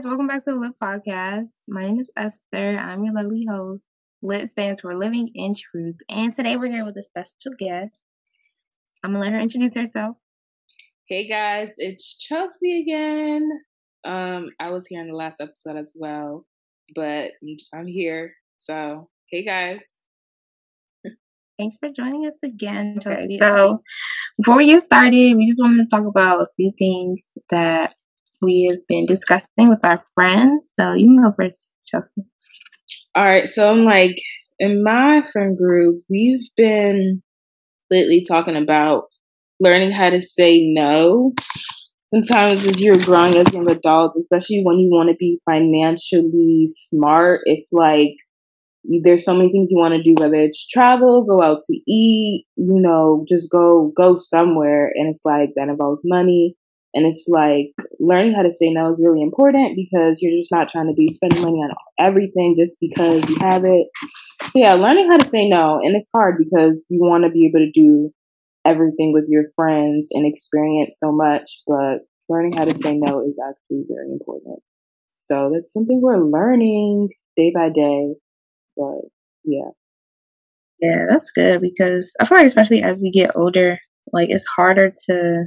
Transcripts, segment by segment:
Hey guys, welcome back to the Lit Podcast. My name is Esther. I'm your lovely host. Lit stands for Living in Truth. And today we're here with a special guest. I'm gonna let her introduce herself. Hey guys, it's Chelsea again. Um, I was here in the last episode as well, but I'm here. So, hey guys. Thanks for joining us again, Chelsea. So, before we get started, we just wanted to talk about a few things that we have been discussing with our friends. So, you can go first, Chelsea. All right. So, I'm like, in my friend group, we've been lately talking about learning how to say no. Sometimes, as you're growing as young adults, especially when you want to be financially smart, it's like there's so many things you want to do, whether it's travel, go out to eat, you know, just go go somewhere, and it's like that involves money. And it's like learning how to say no is really important because you're just not trying to be spending money on everything just because you have it. So yeah, learning how to say no, and it's hard because you want to be able to do everything with your friends and experience so much, but learning how to say no is actually very important. So that's something we're learning day by day. But yeah. Yeah, that's good because I feel like especially as we get older, like it's harder to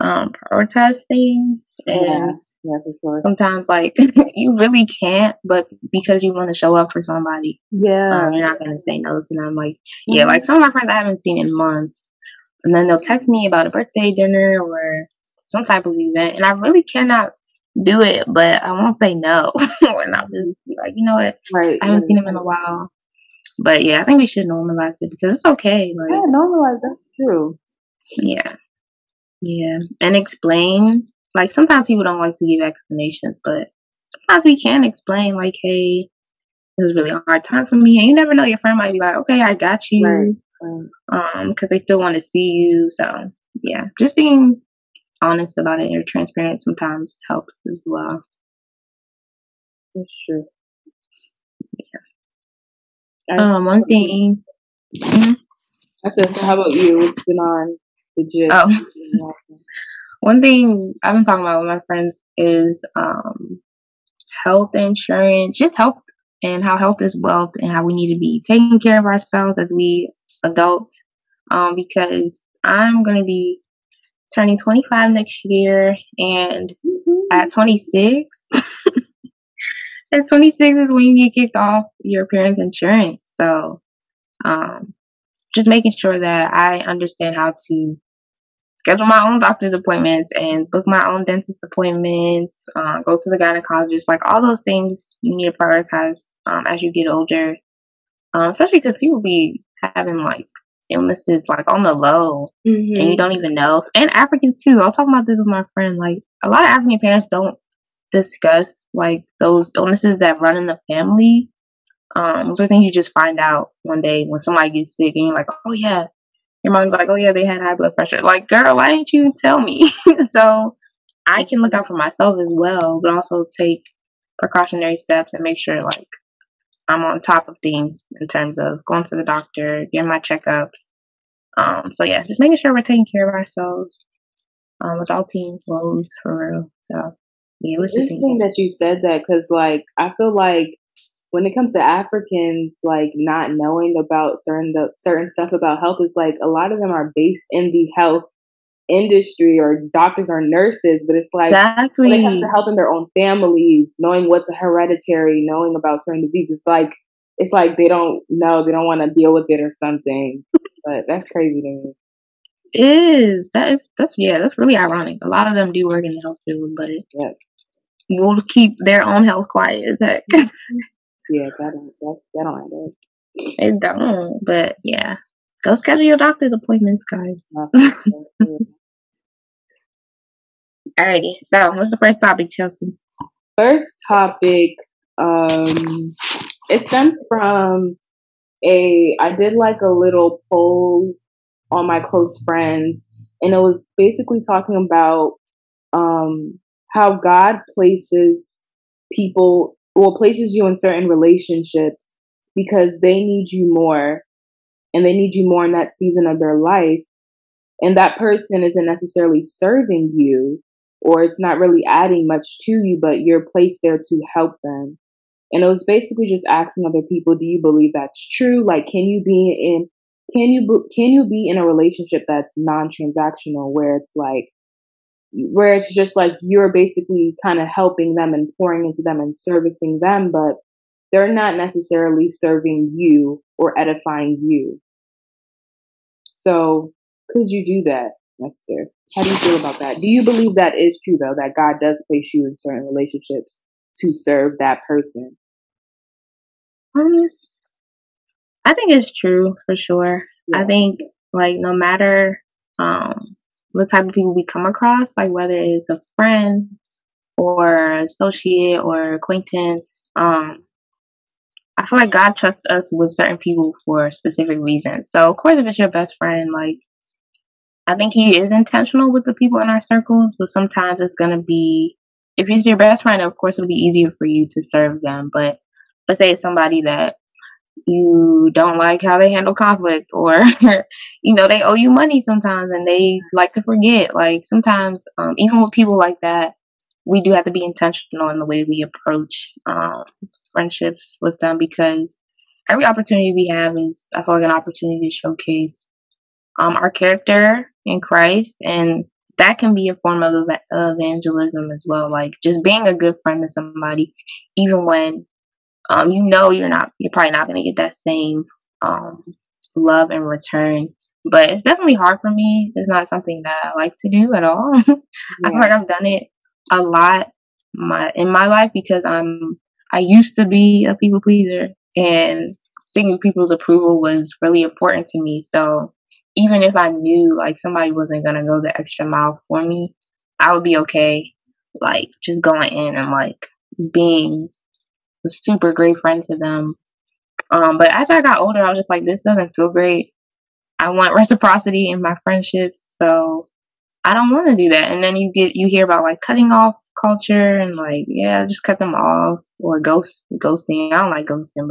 um prioritize things and Yeah, yeah, sometimes like you really can't, but because you want to show up for somebody, Yeah. um, you're not gonna say no to them. Like yeah, Mhm. like some of my friends I haven't seen in months, and then they'll text me about a birthday dinner or some type of event, and I really cannot do it, but I won't say no, and I'll just be like, you know what, Right. I haven't seen them in a while. But yeah, I think we should normalize it because it's okay. Yeah, Like normalize that's true. yeah, yeah, and explain. Like sometimes people don't like to give explanations, but sometimes we can explain. Like, hey, it was really a hard time for me, and you never know. Your friend might be like, okay, I got you. Right. Um because they still want to see you so yeah just being honest about it and transparent sometimes helps as well That's true. I, um one thing Mhm. I said, so how about you? What's been on the gist? Oh. one thing i've been talking about with my friends is um health insurance just health and how health is wealth and how we need to be taking care of ourselves as we adults um because i'm going to be turning 25 next year and at 26 at 26 is when you get kicked off your parents insurance so um just making sure that i understand how to schedule my own doctor's appointments and book my own dentist appointments uh, go to the gynecologist like all those things you need to prioritize um, as you get older um, especially because people be having like illnesses like on the low and you Mhm. don't even know. And Africans too. I was talking about this with my friend. Like a lot of African parents don't discuss like those illnesses that run in the family. Um, those are things you just find out one day when somebody gets sick and you're like, oh yeah. Your mom's like, oh yeah, they had high blood pressure. Like, girl, why didn't you tell me? so I can look out for myself as well, but also take precautionary steps and make sure like I'm on top of things in terms of going to the doctor, getting my checkups. Um, so yeah, just making sure we're taking care of ourselves. Um, adulting flows for real. So yeah, it was just interesting that you said that because, like, I feel like when it comes to Africans, like not knowing about certain the certain stuff about health, it's like a lot of them are based in the health industry or doctors or nurses, but it's like when it exactly. comes to helping their own families, knowing what's hereditary, knowing about certain diseases, it's like it's like they don't know, they don't want to deal with it or something. But that's crazy to me. Is that is that's yeah, that's really ironic. A lot of them do work in the health field, but Yeah. will keep their own health quiet as heck. Yeah, that don't that, that don't add up. it don't. But yeah. Go schedule your doctor's appointments, guys. Nothing. That's. Alrighty. So what's the first topic, Chelsea? First topic, um, it stems from a. I did like a little poll on my close friends, and it was basically talking about um how God places people, well, places you in certain relationships because they need you more, and they need you more in that season of their life, and that person isn't necessarily serving you or it's not really adding much to you, but you're placed there to help them. And it was basically just asking other people, do you believe that's true? Like, can you be in, can you, can you be in a relationship that's non-transactional where it's like, where it's just like you're basically kind of helping them and pouring into them and servicing them, but they're not necessarily serving you or edifying you. So could you do that, Esther? How do you feel about that? Do you believe that is true though, that God does place you in certain relationships to serve that person? Um, I think it's true for sure. Yeah. I think like no matter um what type of people we come across, like whether it's a friend or associate or acquaintance, um, I feel like God trusts us with certain people for specific reasons. So of course if it's your best friend, like I think he is intentional with the people in our circles, but sometimes it's gonna be if he's your best friend, of course it'll be easier for you to serve them. But let's say it's somebody that you don't like how they handle conflict or you know they owe you money sometimes and they like to forget. Like sometimes um, even with people like that we do have to be intentional in the way we approach um, friendships with them because every opportunity we have is i feel like an opportunity to showcase um, our character in christ. And that can be a form of evangelism as well. Like just being a good friend to somebody even when um, you know you're not you're probably not gonna get that same um, love in return. But it's definitely hard for me. It's not something that I like to do at all. yeah. I feel like I've done it a lot my in my life because I'm I used to be a people pleaser and seeking people's approval was really important to me. So even if I knew like somebody wasn't gonna go the extra mile for me, I would be okay like just going in and like being super great friend to them. Um, but as I got older, I was just like, this doesn't feel great. I want reciprocity in my friendships, so I don't want to do that. And then you get you hear about like cutting off culture and like, yeah, just cut them off or ghost ghosting. I don't like ghosting,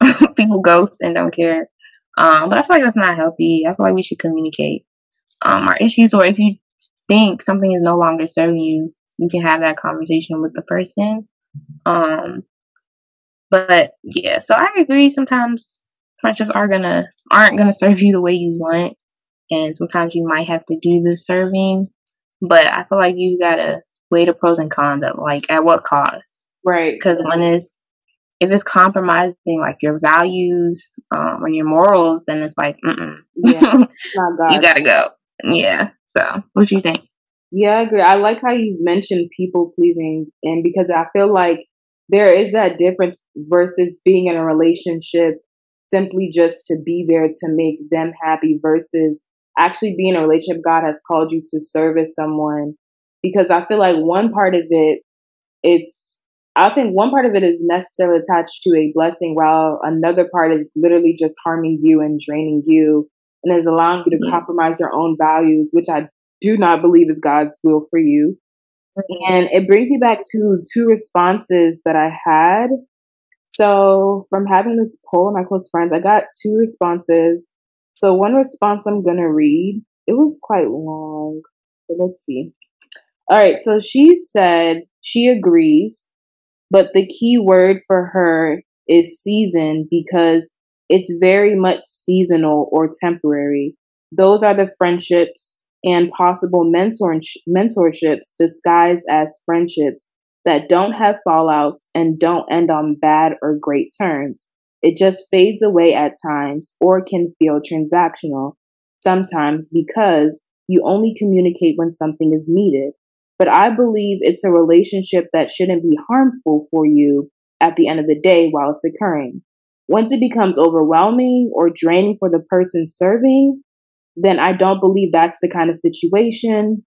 but people ghost and don't care. Um, but I feel like that's not healthy. I feel like we should communicate um, our issues, or if you think something is no longer serving you, you can have that conversation with the person um, but yeah, so I agree. Sometimes friendships are gonna aren't gonna serve you the way you want, and sometimes you might have to do the serving. But I feel like you gotta weigh the pros and cons of like at what cost, right? Because one is if it's compromising like your values um, or your morals, then it's like, yeah, you gotta go. Yeah. So, what do you think? Yeah, I agree. I like how you mentioned people pleasing, and because I feel like there is that difference versus being in a relationship simply just to be there to make them happy versus actually being in a relationship God has called you to service someone. Because I feel like one part of it, it's, I think one part of it is necessarily attached to a blessing, while another part is literally just harming you and draining you and is allowing you to mm-hmm. compromise your own values, which I do not believe is God's will for you. Mm-hmm. And it brings me back to two responses that I had. So from having this poll of my close friends, I got two responses. So one response I'm gonna read. It was quite long, but let's see. All right, so she said she agrees, but the key word for her is season because it's very much seasonal or temporary. Those are the friendships and possible mentor- mentorships disguised as friendships that don't have fallouts and don't end on bad or great terms. It just fades away at times or can feel transactional sometimes because you only communicate when something is needed. But I believe it's a relationship that shouldn't be harmful for you at the end of the day while it's occurring. Once it becomes overwhelming or draining for the person serving, then I don't believe that's the kind of situation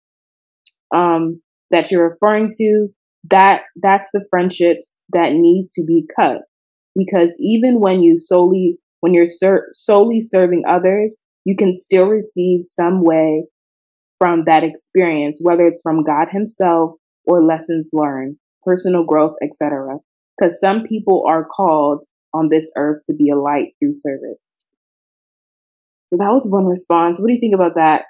um, that you're referring to. That that's the friendships that need to be cut because even when you solely when you're ser- solely serving others, you can still receive some way from that experience, whether it's from God Himself or lessons learned, personal growth, etc. Because some people are called on this earth to be a light through service. So that was one response. What do you think about that?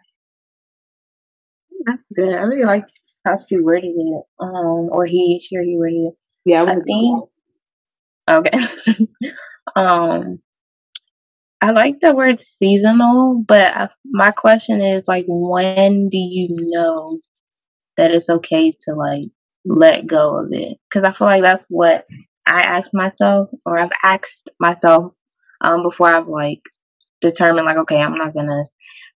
That's good. I really like how she worded it, um, or he, she, or he worded it. Yeah, I I think. Okay. um, I like the word seasonal, but I, my question is like, when do you know that it's okay to like let go of it? Because I feel like that's what I asked myself, or I've asked myself um, before I've like determined, like, okay, I'm not gonna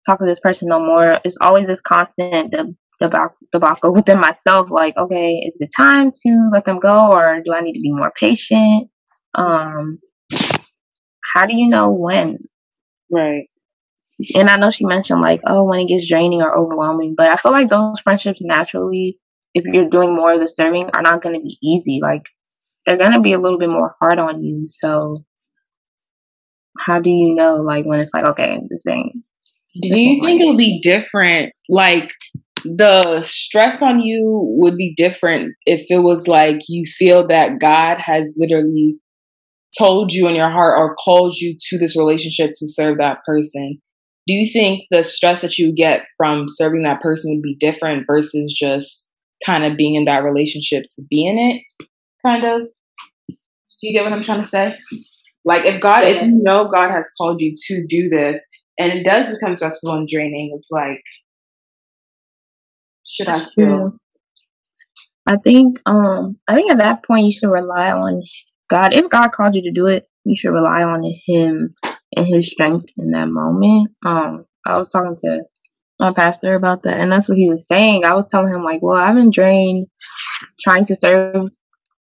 talk to this person no more. It's always this constant deb- debacle, debacle within myself, like, okay, is it time to let them go, or do I need to be more patient? Um, how do you know when? right. And I know she mentioned like, oh, when it gets draining or overwhelming, but I feel like those friendships naturally, if you're doing more of the serving, are not going to be easy. Like they're going to be a little bit more hard on you. So how do you know like when it's like, okay, this thing? Do you think it would be different? Like the stress on you would be different if it was like you feel that God has literally told you in your heart or called you to this relationship to serve that person. Do you think the stress that you get from serving that person would be different versus just kind of being in that relationship to be in it? Kind of. Do you get what I'm trying to say? Like if God, if you know God has called you to do this, and it does become stressful and draining, it's like, should I still? True. I think um I think at that point you should rely on God. If God called you to do it, you should rely on Him and His strength in that moment. Um, I was talking to my pastor about that, and that's what he was saying. I was telling him like, well, I've been drained trying to serve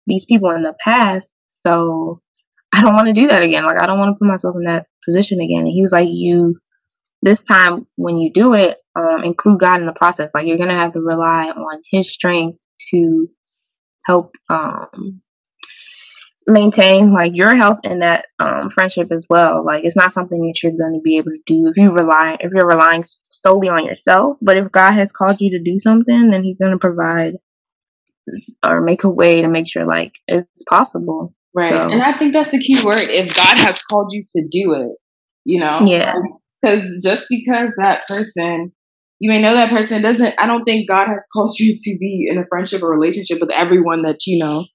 these people in the past, so I don't want to do that again. Like, I don't want to put myself in that position again. And he was like, you this time when you do it, um, include God in the process. Like, you're gonna have to rely on His strength to help um maintain like your health in that um friendship as well like it's not something that you're going to be able to do if you rely if you're relying solely on yourself but if god has called you to do something then he's going to provide or make a way to make sure like it's possible Right. So- And I think that's the key word. If God has called you to do it, you know? yeah Because just because that person, you may know that person, doesn't, I don't think God has called you to be in a friendship or relationship with everyone that you know,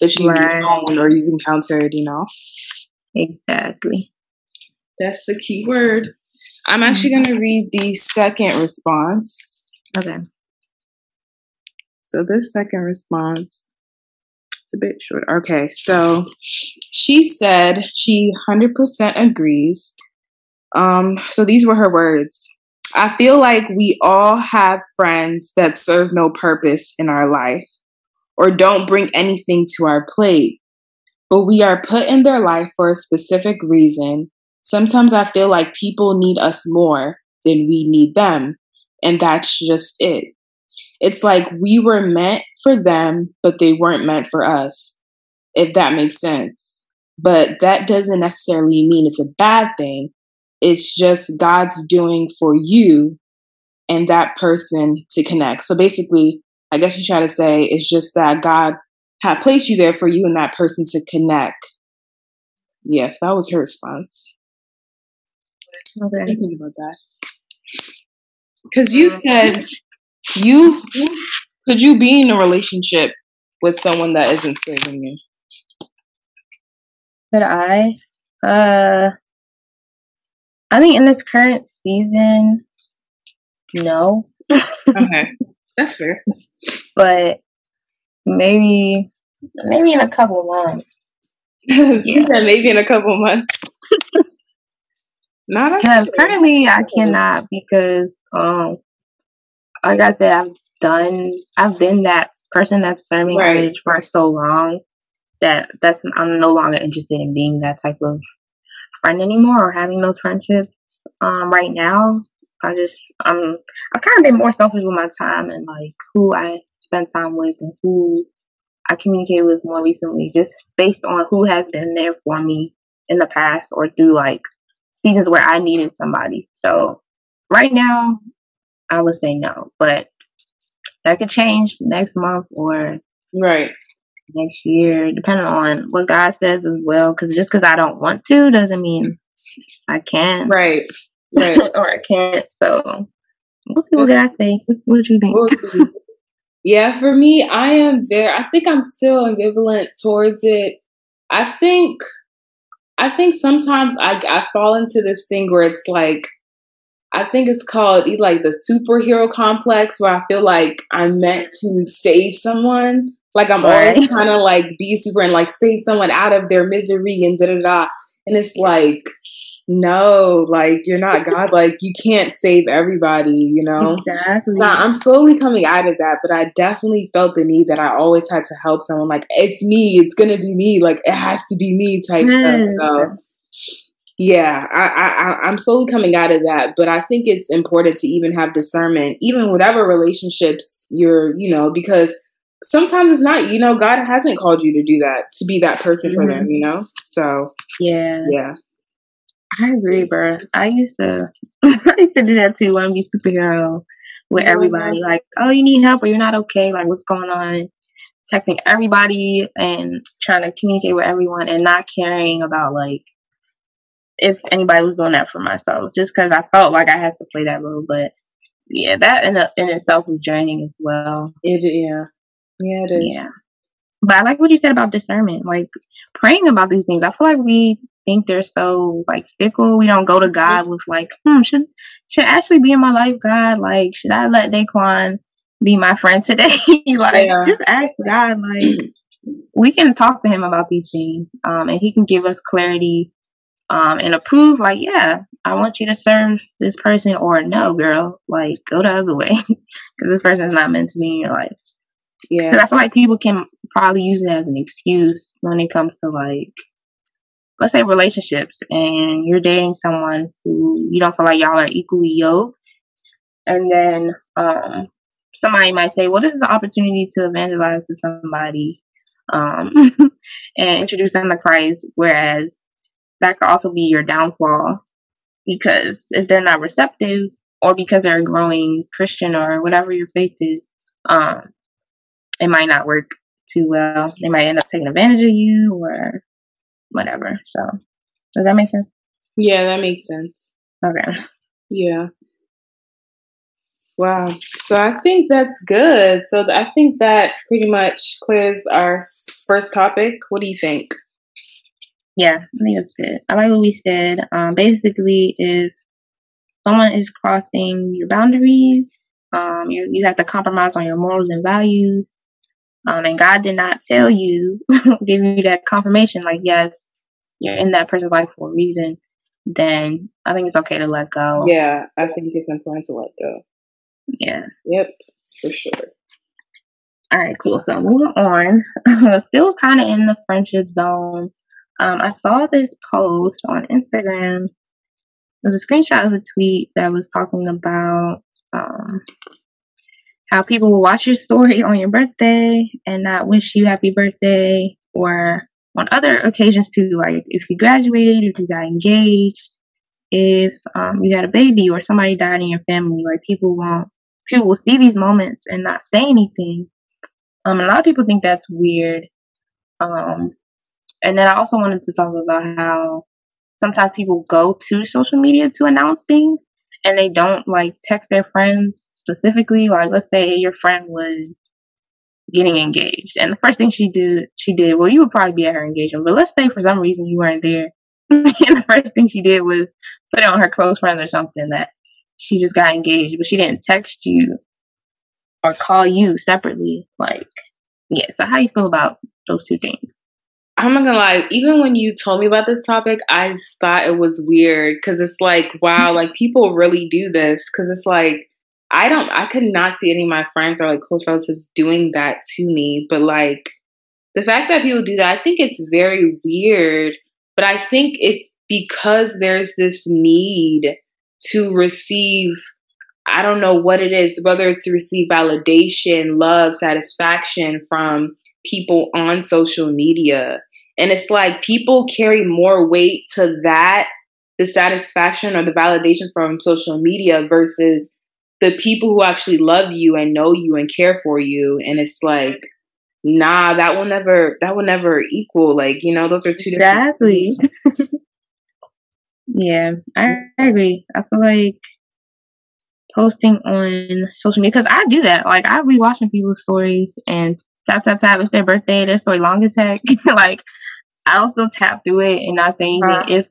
that you've Right. known or you've encountered, you know? exactly That's the key word. I'm actually mm-hmm. going to read the second response. okay So this second response, a bit short. Okay, so she said she 100% agrees. Um, so these were her words. I feel like we all have friends that serve no purpose in our life or don't bring anything to our plate, but we are put in their life for a specific reason. Sometimes I feel like people need us more than we need them, and that's just it. It's like we were meant for them, but they weren't meant for us, if that makes sense. But that doesn't necessarily mean it's a bad thing. It's just God's doing for you and that person to connect. So basically, I guess you try to say it's just that God had placed you there for you and that person to connect. Yes, that was her response. What do okay you think about that? Because you mm. said you could you be in a relationship with someone that isn't serving you? Could I, uh, I think in this current season, no. Okay, that's fair. But maybe, maybe in a couple months. you said maybe in a couple months. no, Because currently I cannot because, um, like I said, I've done, I've been that person that's serving Right. others for so long that that's I'm no longer interested in being that type of friend anymore or having those friendships. Um, right now, I just I'm I've kind of been more selfish with my time and like who I spend time with and who I communicate with more recently, just based on who has been there for me in the past or through like seasons where I needed somebody. So right now, I would say no, but that could change next month or right. next year, depending on what God says as well. Because just because I don't want to doesn't mean I can't Right. Right. or I can't. So we'll see what God say. What, do you think? We'll. Yeah, for me, I am very. I think I'm still ambivalent towards it. I think, I think sometimes I I fall into this thing where it's like, I think it's called like the superhero complex, where I feel like I'm meant to save someone. Like I'm right. always trying to like be super and like save someone out of their misery and da da da. And it's like no, like you're not God. Like you can't save everybody, you know? Exactly. I'm slowly coming out of that, but I definitely felt the need that I always had to help someone. Like, it's me, it's gonna be me, like it has to be me type mm. stuff. So yeah, I, I I'm slowly coming out of that, but I think it's important to even have discernment, even whatever relationships you're, you know, because sometimes it's not, you know, God hasn't called you to do that, to be that person mm-hmm. for them, mm-hmm. you know? So yeah. Yeah. I agree, bro. I used to, I used to do that too. Want to be superhero with everybody. Like, oh, you need help or you're not okay. Like, what's going on? Texting everybody and trying to communicate with everyone and not caring about like if anybody was doing that for myself. Just because I felt like I had to play that role. But yeah, that in, in itself was draining as well. It yeah, yeah, it is. Yeah. But I like what you said about discernment, like praying about these things. I feel like we think they're so like fickle. We don't go to God with like, hmm, should should Ashley be in my life, God? Like, should I let Daquan be my friend today? like, yeah. just ask God. Like, we can talk to Him about these things, um, and He can give us clarity, um, and approve. Like, yeah, I want you to serve this person, or no, girl, like, go the other way because this person is not meant to be in your life. Yeah, because I feel like people can probably use it as an excuse when it comes to like let's say relationships and you're dating someone who you don't feel like y'all are equally yoked and then um, somebody might say well this is an opportunity to evangelize to somebody um, and introduce them to christ whereas that could also be your downfall because if they're not receptive or because they're a growing christian or whatever your faith is um, it might not work too well they might end up taking advantage of you or whatever. So does that make sense? Yeah, that makes sense. Okay. Yeah. Wow. So I think that's good. So I think that pretty much clears our first topic. What do you think? Yeah, I think that's good. I like what we said. Um, basically, if someone is crossing your boundaries, um, you you have to compromise on your morals and values um, and God did not tell you, give you that confirmation, like, yes, you're in that person's life for a reason, then I think it's okay to let go. Yeah, I think it's important to let go. Yeah. Yep, for sure. All right, cool. So moving on, still kind of in the friendship zone. Um, I saw this post on Instagram. It was a screenshot of a tweet that was talking about um, how people will watch your story on your birthday and not wish you happy birthday or on other occasions too. Like if you graduated if you got engaged if um, you had a baby or somebody died in your family like people won't people will see these moments and not say anything. Um a lot of people think that's weird. Um and then i also wanted to talk about how sometimes people go to social media to announce things and they don't like text their friends specifically, like let's say your friend was getting engaged, and the first thing she did, she did, well, you would probably be at her engagement, but let's say for some reason you weren't there, and the first thing she did was put it on her close friends or something that she just got engaged, but she didn't text you or call you separately. Like, yeah. So how do you feel about those two things? I'm not gonna lie, even when you told me about this topic, I thought it was weird because it's like, wow, mm-hmm. like people really do this. Because it's like, I don't, I could not see any of my friends or like close relatives doing that to me. But like the fact that people do that, I think it's very weird. But I think it's because there's this need to receive, I don't know what it is, whether it's to receive validation, love, satisfaction from people on social media. And it's like people carry more weight to that, the satisfaction or the validation from social media versus the people who actually love you and know you and care for you. And it's like nah that will never that will never equal like you know those are two exactly. yeah I, I agree. I feel like posting on social media because I do that. Like I be watching people's stories and tap tap tap. It's their birthday. Their story long as heck. like I'll still tap through it and not say anything if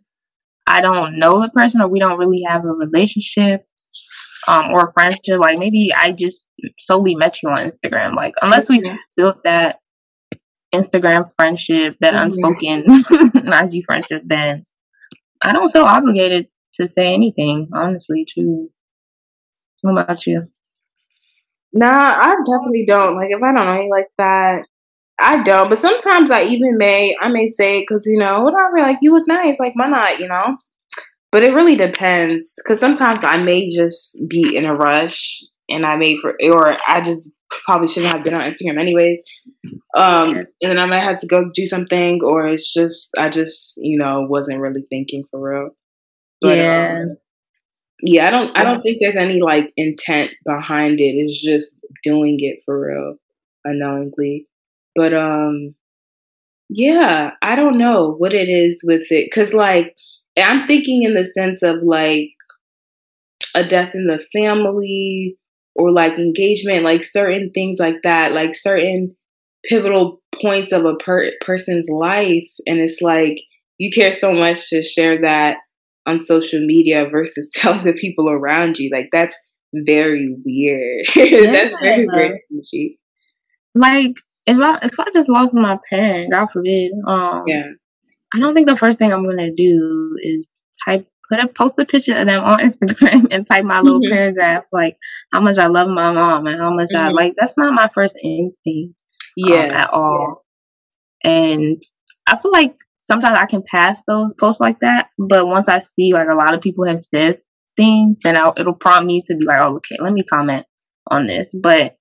I don't know the person or we don't really have a relationship um, or a friendship. Like maybe I just solely met you on Instagram. Like unless we built that Instagram friendship, that mm-hmm. unspoken IG friendship, then I don't feel obligated to say anything. Honestly, too. What about you? Nah, I definitely don't. Like if I don't know you like that, I don't. But sometimes I even may I may say because you know whatever. Like you look nice. Like why not? You know. But it really depends because sometimes I may just be in a rush and I may for or I just probably shouldn't have been on Instagram anyways. Um, and then I might have to go do something, or it's just I just you know wasn't really thinking for real. But, yeah. Um, yeah, I don't I don't think there's any like intent behind it. It's just doing it for real, unknowingly. But um yeah, I don't know what it is with it cuz like I'm thinking in the sense of like a death in the family or like engagement, like certain things like that, like certain pivotal points of a per- person's life and it's like you care so much to share that on social media versus telling the people around you. Like that's very weird. Yeah. that's very weird. Like if I if I just lost my parent, God forbid, um, yeah, I don't think the first thing I'm gonna do is type put a post a picture of them on Instagram and type my little mm-hmm. paragraph like how much I love my mom and how much mm-hmm. I like. That's not my first instinct, um, yeah, um, at all. Yeah. And I feel like sometimes I can pass those posts like that, but once I see like a lot of people have said things, then I'll, it'll prompt me to be like, oh, okay, let me comment on this. But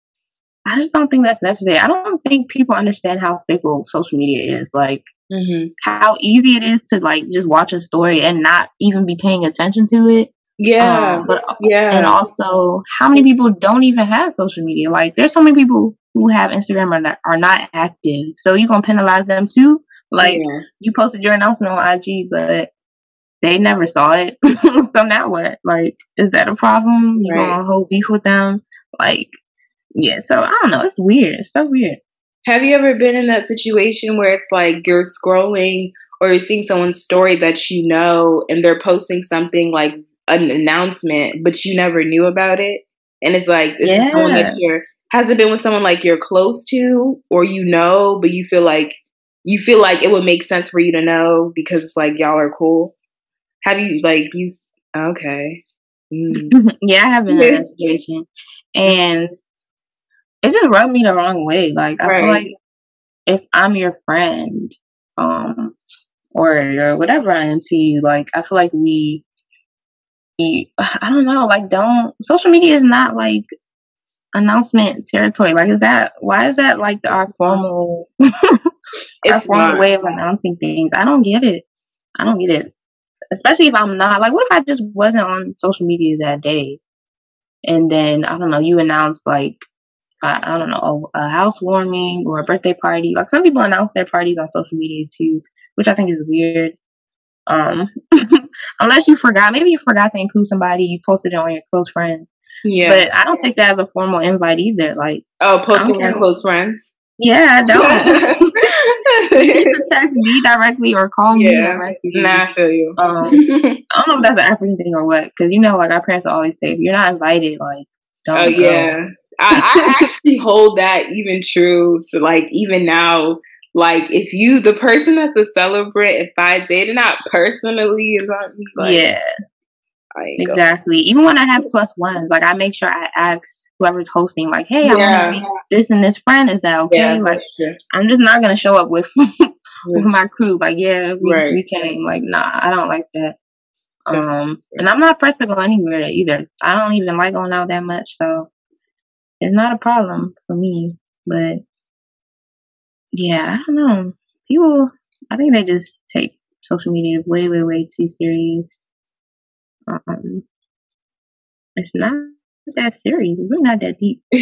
I just don't think that's necessary. I don't think people understand how fickle social media is. Like mm-hmm. how easy it is to like just watch a story and not even be paying attention to it. Yeah, um, but yeah, and also how many people don't even have social media? Like there's so many people who have Instagram are not, are not active. So you're gonna penalize them too? Like yeah. you posted your announcement on IG, but they never saw it. so now what? Like, is that a problem? You right. gonna hold beef with them? Like, yeah. So I don't know. It's weird. It's so weird. Have you ever been in that situation where it's like you're scrolling or you're seeing someone's story that you know and they're posting something like an announcement, but you never knew about it? And it's like this yeah. is someone that you're has it been with someone like you're close to or you know, but you feel like you feel like it would make sense for you to know because it's like y'all are cool. Have you like you? Okay. Mm. yeah, I have been in that situation, and it just rubbed me the wrong way. Like I right. feel like if I'm your friend, um, or, or whatever I am to you, like I feel like we, we, I don't know, like don't social media is not like announcement territory. Like, is that why is that like our formal, our formal way of announcing things? I don't get it. I don't get it. Especially if I'm not like, what if I just wasn't on social media that day, and then I don't know, you announced like I, I don't know a, a housewarming or a birthday party. Like some people announce their parties on social media too, which I think is weird. Um, unless you forgot, maybe you forgot to include somebody, you posted it on your close friends yeah. But I don't take that as a formal invite either. Like Oh, posting your close friends? Yeah, I don't. can text me directly or call me yeah. directly. Nah, I feel you. Um, I don't know if that's an African thing or what, because you know, like our parents always say, if you're not invited, like don't. Oh go. yeah, I, I actually hold that even true. So like even now, like if you the person that's a celebrant, if I they did not personally invite me, like, yeah, exactly. Even when I have plus ones, like I make sure I ask whoever's hosting, like, "Hey, I want to meet this and this friend. Is that okay?" Yeah, like, I'm just not gonna show up with with my crew. Like, yeah, we, right. we came. Like, nah, I don't like that. Um, and I'm not pressed to go anywhere either. I don't even like going out that much, so it's not a problem for me. But yeah, I don't know. People, I think they just take social media way, way, way too serious. Um, it's not that serious. It's really not that deep.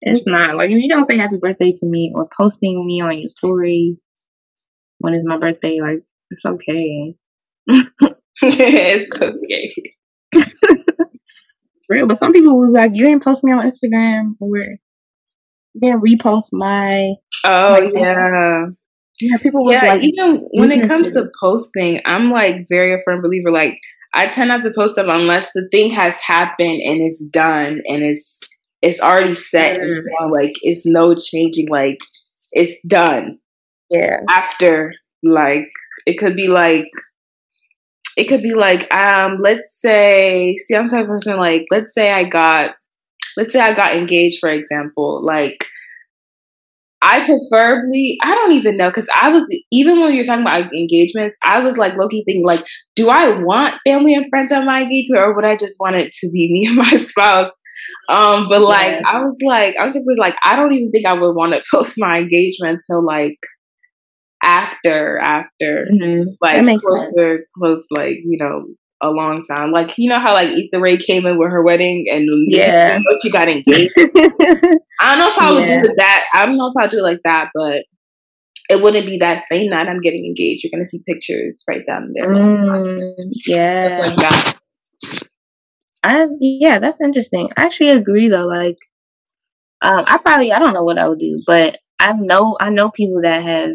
it's not like if you don't say happy birthday to me or posting me on your story when it's my birthday, like it's okay. it's okay. Real, but some people was like, "You didn't post me on Instagram, or you didn't repost my." Oh like, yeah. Yeah, people Yeah, like, even when it comes to posting, I'm like very a firm believer. Like I tend not to post stuff unless the thing has happened and it's done and it's it's already set and Mm. done. Like it's no changing. Like it's done. "Yeah, After like it could be like it could be like um let's say see I'm of person like let's say I got let's say I got engaged for example like I preferably I don't even know because I was even when you were talking about engagements I was like low key thinking like do I want family and friends at my engagement or would I just want it to be me and my spouse um but like Yeah. I was like I was just like I don't even think I would want to post my engagement until like after after Mhm. like makes sense. closer, close, like you know, a long time. Like you know how like Issa Rae came in with her wedding and Yeah. she got engaged. I don't know if I would Yeah. do that. I don't know if I'd do it like that, but it wouldn't be that same night I'm getting engaged. You're gonna see pictures right down there. Mm, yeah, Like. I yeah, that's interesting. I actually agree though. Like, um, I probably I don't know what I would do, but I know I know people that have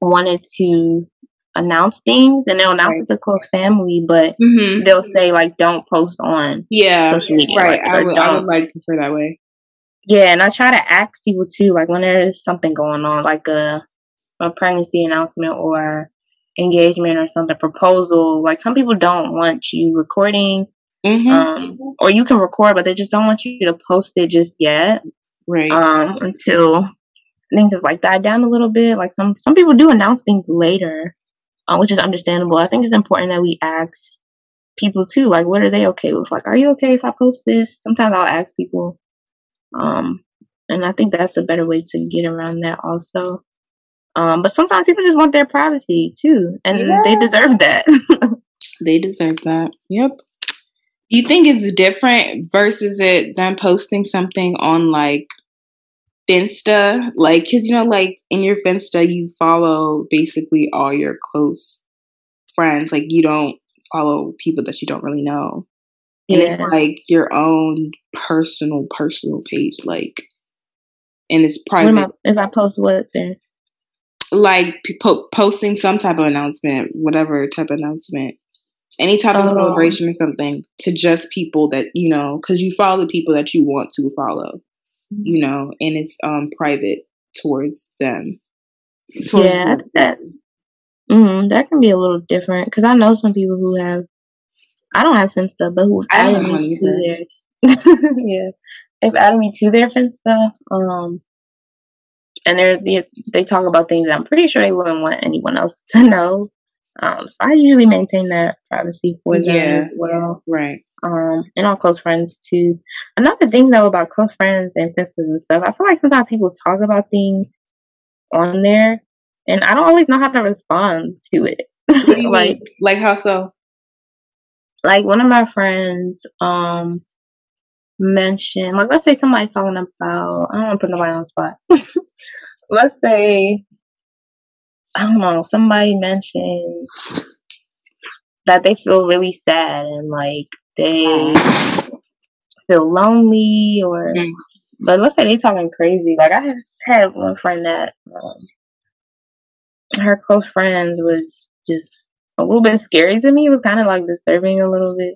wanted to announce things and they'll announce Right. it to close family, but Mm-hmm. they'll say like don't post on Yeah, social media, right. like, I would, I would like prefer that way. Yeah, and I try to ask people too, like when there is something going on, like a a pregnancy announcement or engagement or something, proposal. Like some people don't want you recording, Mm-hmm. um, or you can record, but they just don't want you to post it just yet, right. um, until things have like died down a little bit. Like some some people do announce things later, uh, which is understandable. I think it's important that we ask people too, like what are they okay with? Like, are you okay if I post this? Sometimes I'll ask people. Um, and I think that's a better way to get around that also. Um, but sometimes people just want their privacy too, and they deserve that. They deserve that. Yep. You think it's different versus it than posting something on like Finsta? Like, cause you know, like in your Finsta, you follow basically all your close friends. Like, you don't follow people that you don't really know. And it's like your own personal, personal page. Like, and it's am I, private. if I post what there? Like, po- posting some type of announcement, whatever type of announcement any type of Oh. celebration or something to just people that you know because you follow the people that you want to follow you know and it's um private towards them towards Yeah, them. that mm, that can be a little different because I know some people who have. I don't have Finsta, but who I don't added have one me either. to their. yeah, they've added me to their Finsta. Um, and they're, they they talk about things that I'm pretty sure they wouldn't want anyone else to know. Um, so I usually maintain that privacy for them Yeah. as well. right Um, and all close friends too. Another thing though about close friends and sisters and stuff, I feel like sometimes people talk about things on there, and I don't always know how to respond to it. what do you like, mean like how so like one of my friends, um, mentioned, like, let's say somebody's talking about, I don't want to put nobody on the spot. let's say, I don't know, somebody mentioned that they feel really sad and like they feel lonely or Mm. but let's say they're talking crazy. Like I have had one friend that um, her close friends was just a little bit scary to me. It was kind of like disturbing a little bit,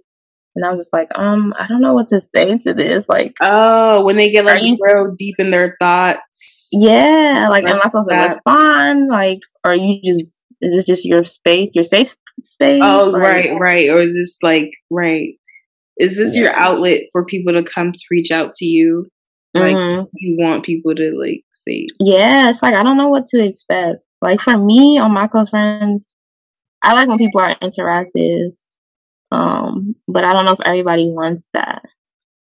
and I was just like, um, I don't know what to say to this. Like, oh when they get like you- real deep in their thoughts yeah, like, am I supposed bad. to respond? Like, are you just is this just your space, your safe space? oh Like, right right or is this like right is this your outlet for people to come to reach out to you like mhm. you want people to like say Yeah, it's like I don't know what to expect. Like for me, on my close friends, I like when people are interactive. Um, but I don't know if everybody wants that.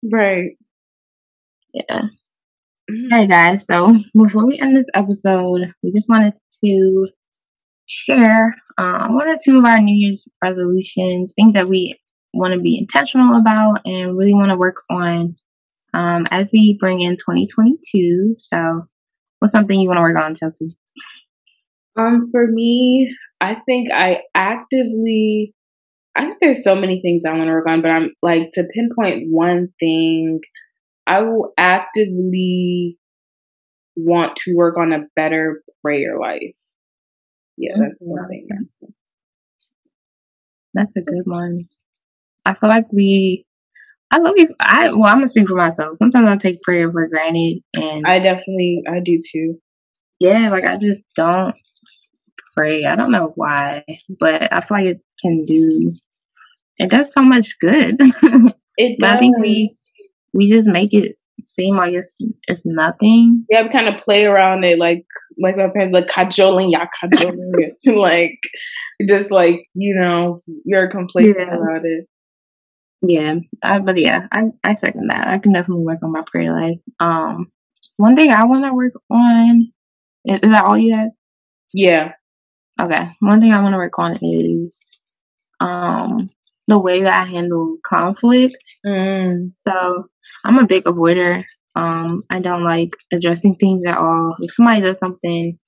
right Yeah. Hey guys, so before we end this episode, we just wanted to share um, one or two of our New Year's resolutions, things that we want to be intentional about and really want to work on um, as we bring in 2022. So, what's something you want to work on, Chelsea? Um, for me, I think I actively I think there's so many things I want to work on, but I'm like to pinpoint one thing. I will actively want to work on a better prayer life. Yeah, that's one thing. That's a good one. I feel like we I love you. I well, I'm gonna speak for myself. Sometimes I take prayer for granted, and I definitely I do too. Yeah, like I just don't pray. I don't know why, but I feel like it can do. It does so much good. It does. I think we we just make it seem like it's it's nothing. Yeah, we kind of play around it, like like my parents, like cajoling, yeah, cajoling, like just like you know, you're complacent Yeah. about it. Yeah, I, but yeah, I I second that. I can definitely work on my prayer life. Um, one thing I want to work on is, is that all you have? Yeah, Okay, one thing I want to work on is um the way that I handle conflict. mm. So I'm a big avoider. Um, I don't like addressing things at all. If somebody does something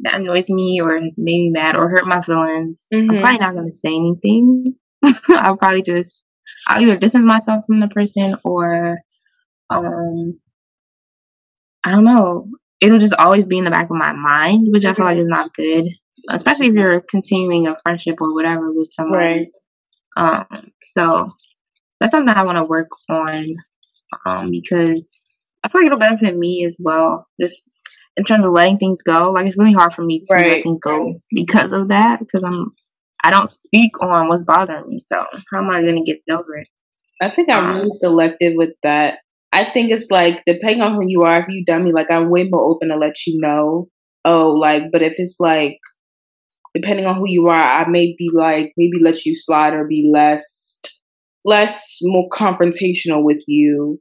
that annoys me or made me mad or hurt my feelings, I'm Mhm. probably not gonna say anything. I'll probably just I'll either distance myself from the person or um I don't know. It'll just always be in the back of my mind, which I feel like is not good. Especially if you're continuing a friendship or whatever with someone. right. Um, so that's something I want to work on um, because I feel like it'll benefit me as well. Just in terms of letting things go, like it's really hard for me to let things go because of that. Because I'm I don't speak on what's bothering me. So how am I gonna get over it? I think I'm Um, really selective with that. I think it's like depending on who you are. If you dummy, like I'm way more open to let you know. Oh, like, but if it's like depending on who you are, I may be like maybe let you slide or be less, less more confrontational with you.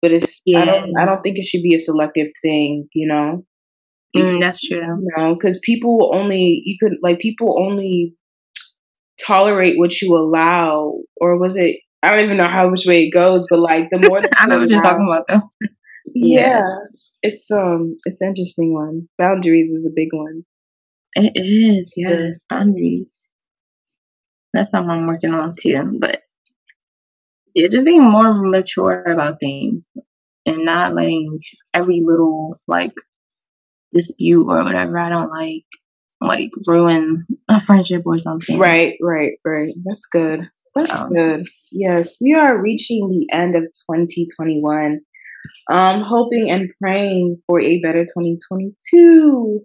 But it's I don't Yeah. I don't think it should be a selective thing. You know. Mm, that's true. You know, because people only you could like people only tolerate what you allow, or was it? I don't even know how which way it goes, but like the more that I know what you're talking about though. yeah, it's um, it's an interesting one. Boundaries is a big one. It is, yes. Yeah. Boundaries. That's something I'm working on too. But yeah, just being more mature about things and not letting every little like dispute or whatever I don't like like ruin a friendship or something. Right, right, right. That's good. That's Um, good. Yes, we are reaching the end of 2021. Um, hoping and praying for a better 2022.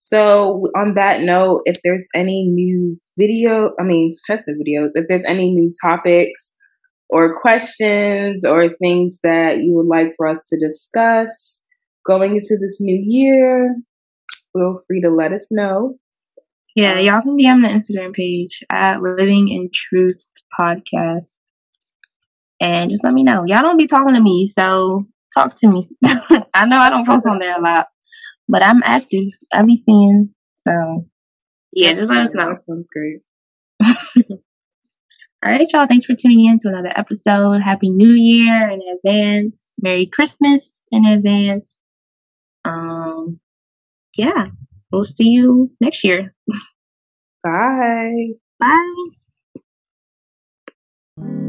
So, on that note, if there's any new video, I mean, festive videos, if there's any new topics or questions or things that you would like for us to discuss going into this new year, feel free to let us know. Yeah, um, y'all can DM the Instagram page at Living in Truth Podcast. And just let me know. Y'all don't be talking to me, so talk to me. I know I don't post on there a lot, but I'm active. I be seeing. So yeah, just let us know. That sounds great. All right, y'all. Thanks for tuning in to another episode. Happy New Year in advance. Merry Christmas in advance. Um, yeah, we'll see you next year. Bye. Bye.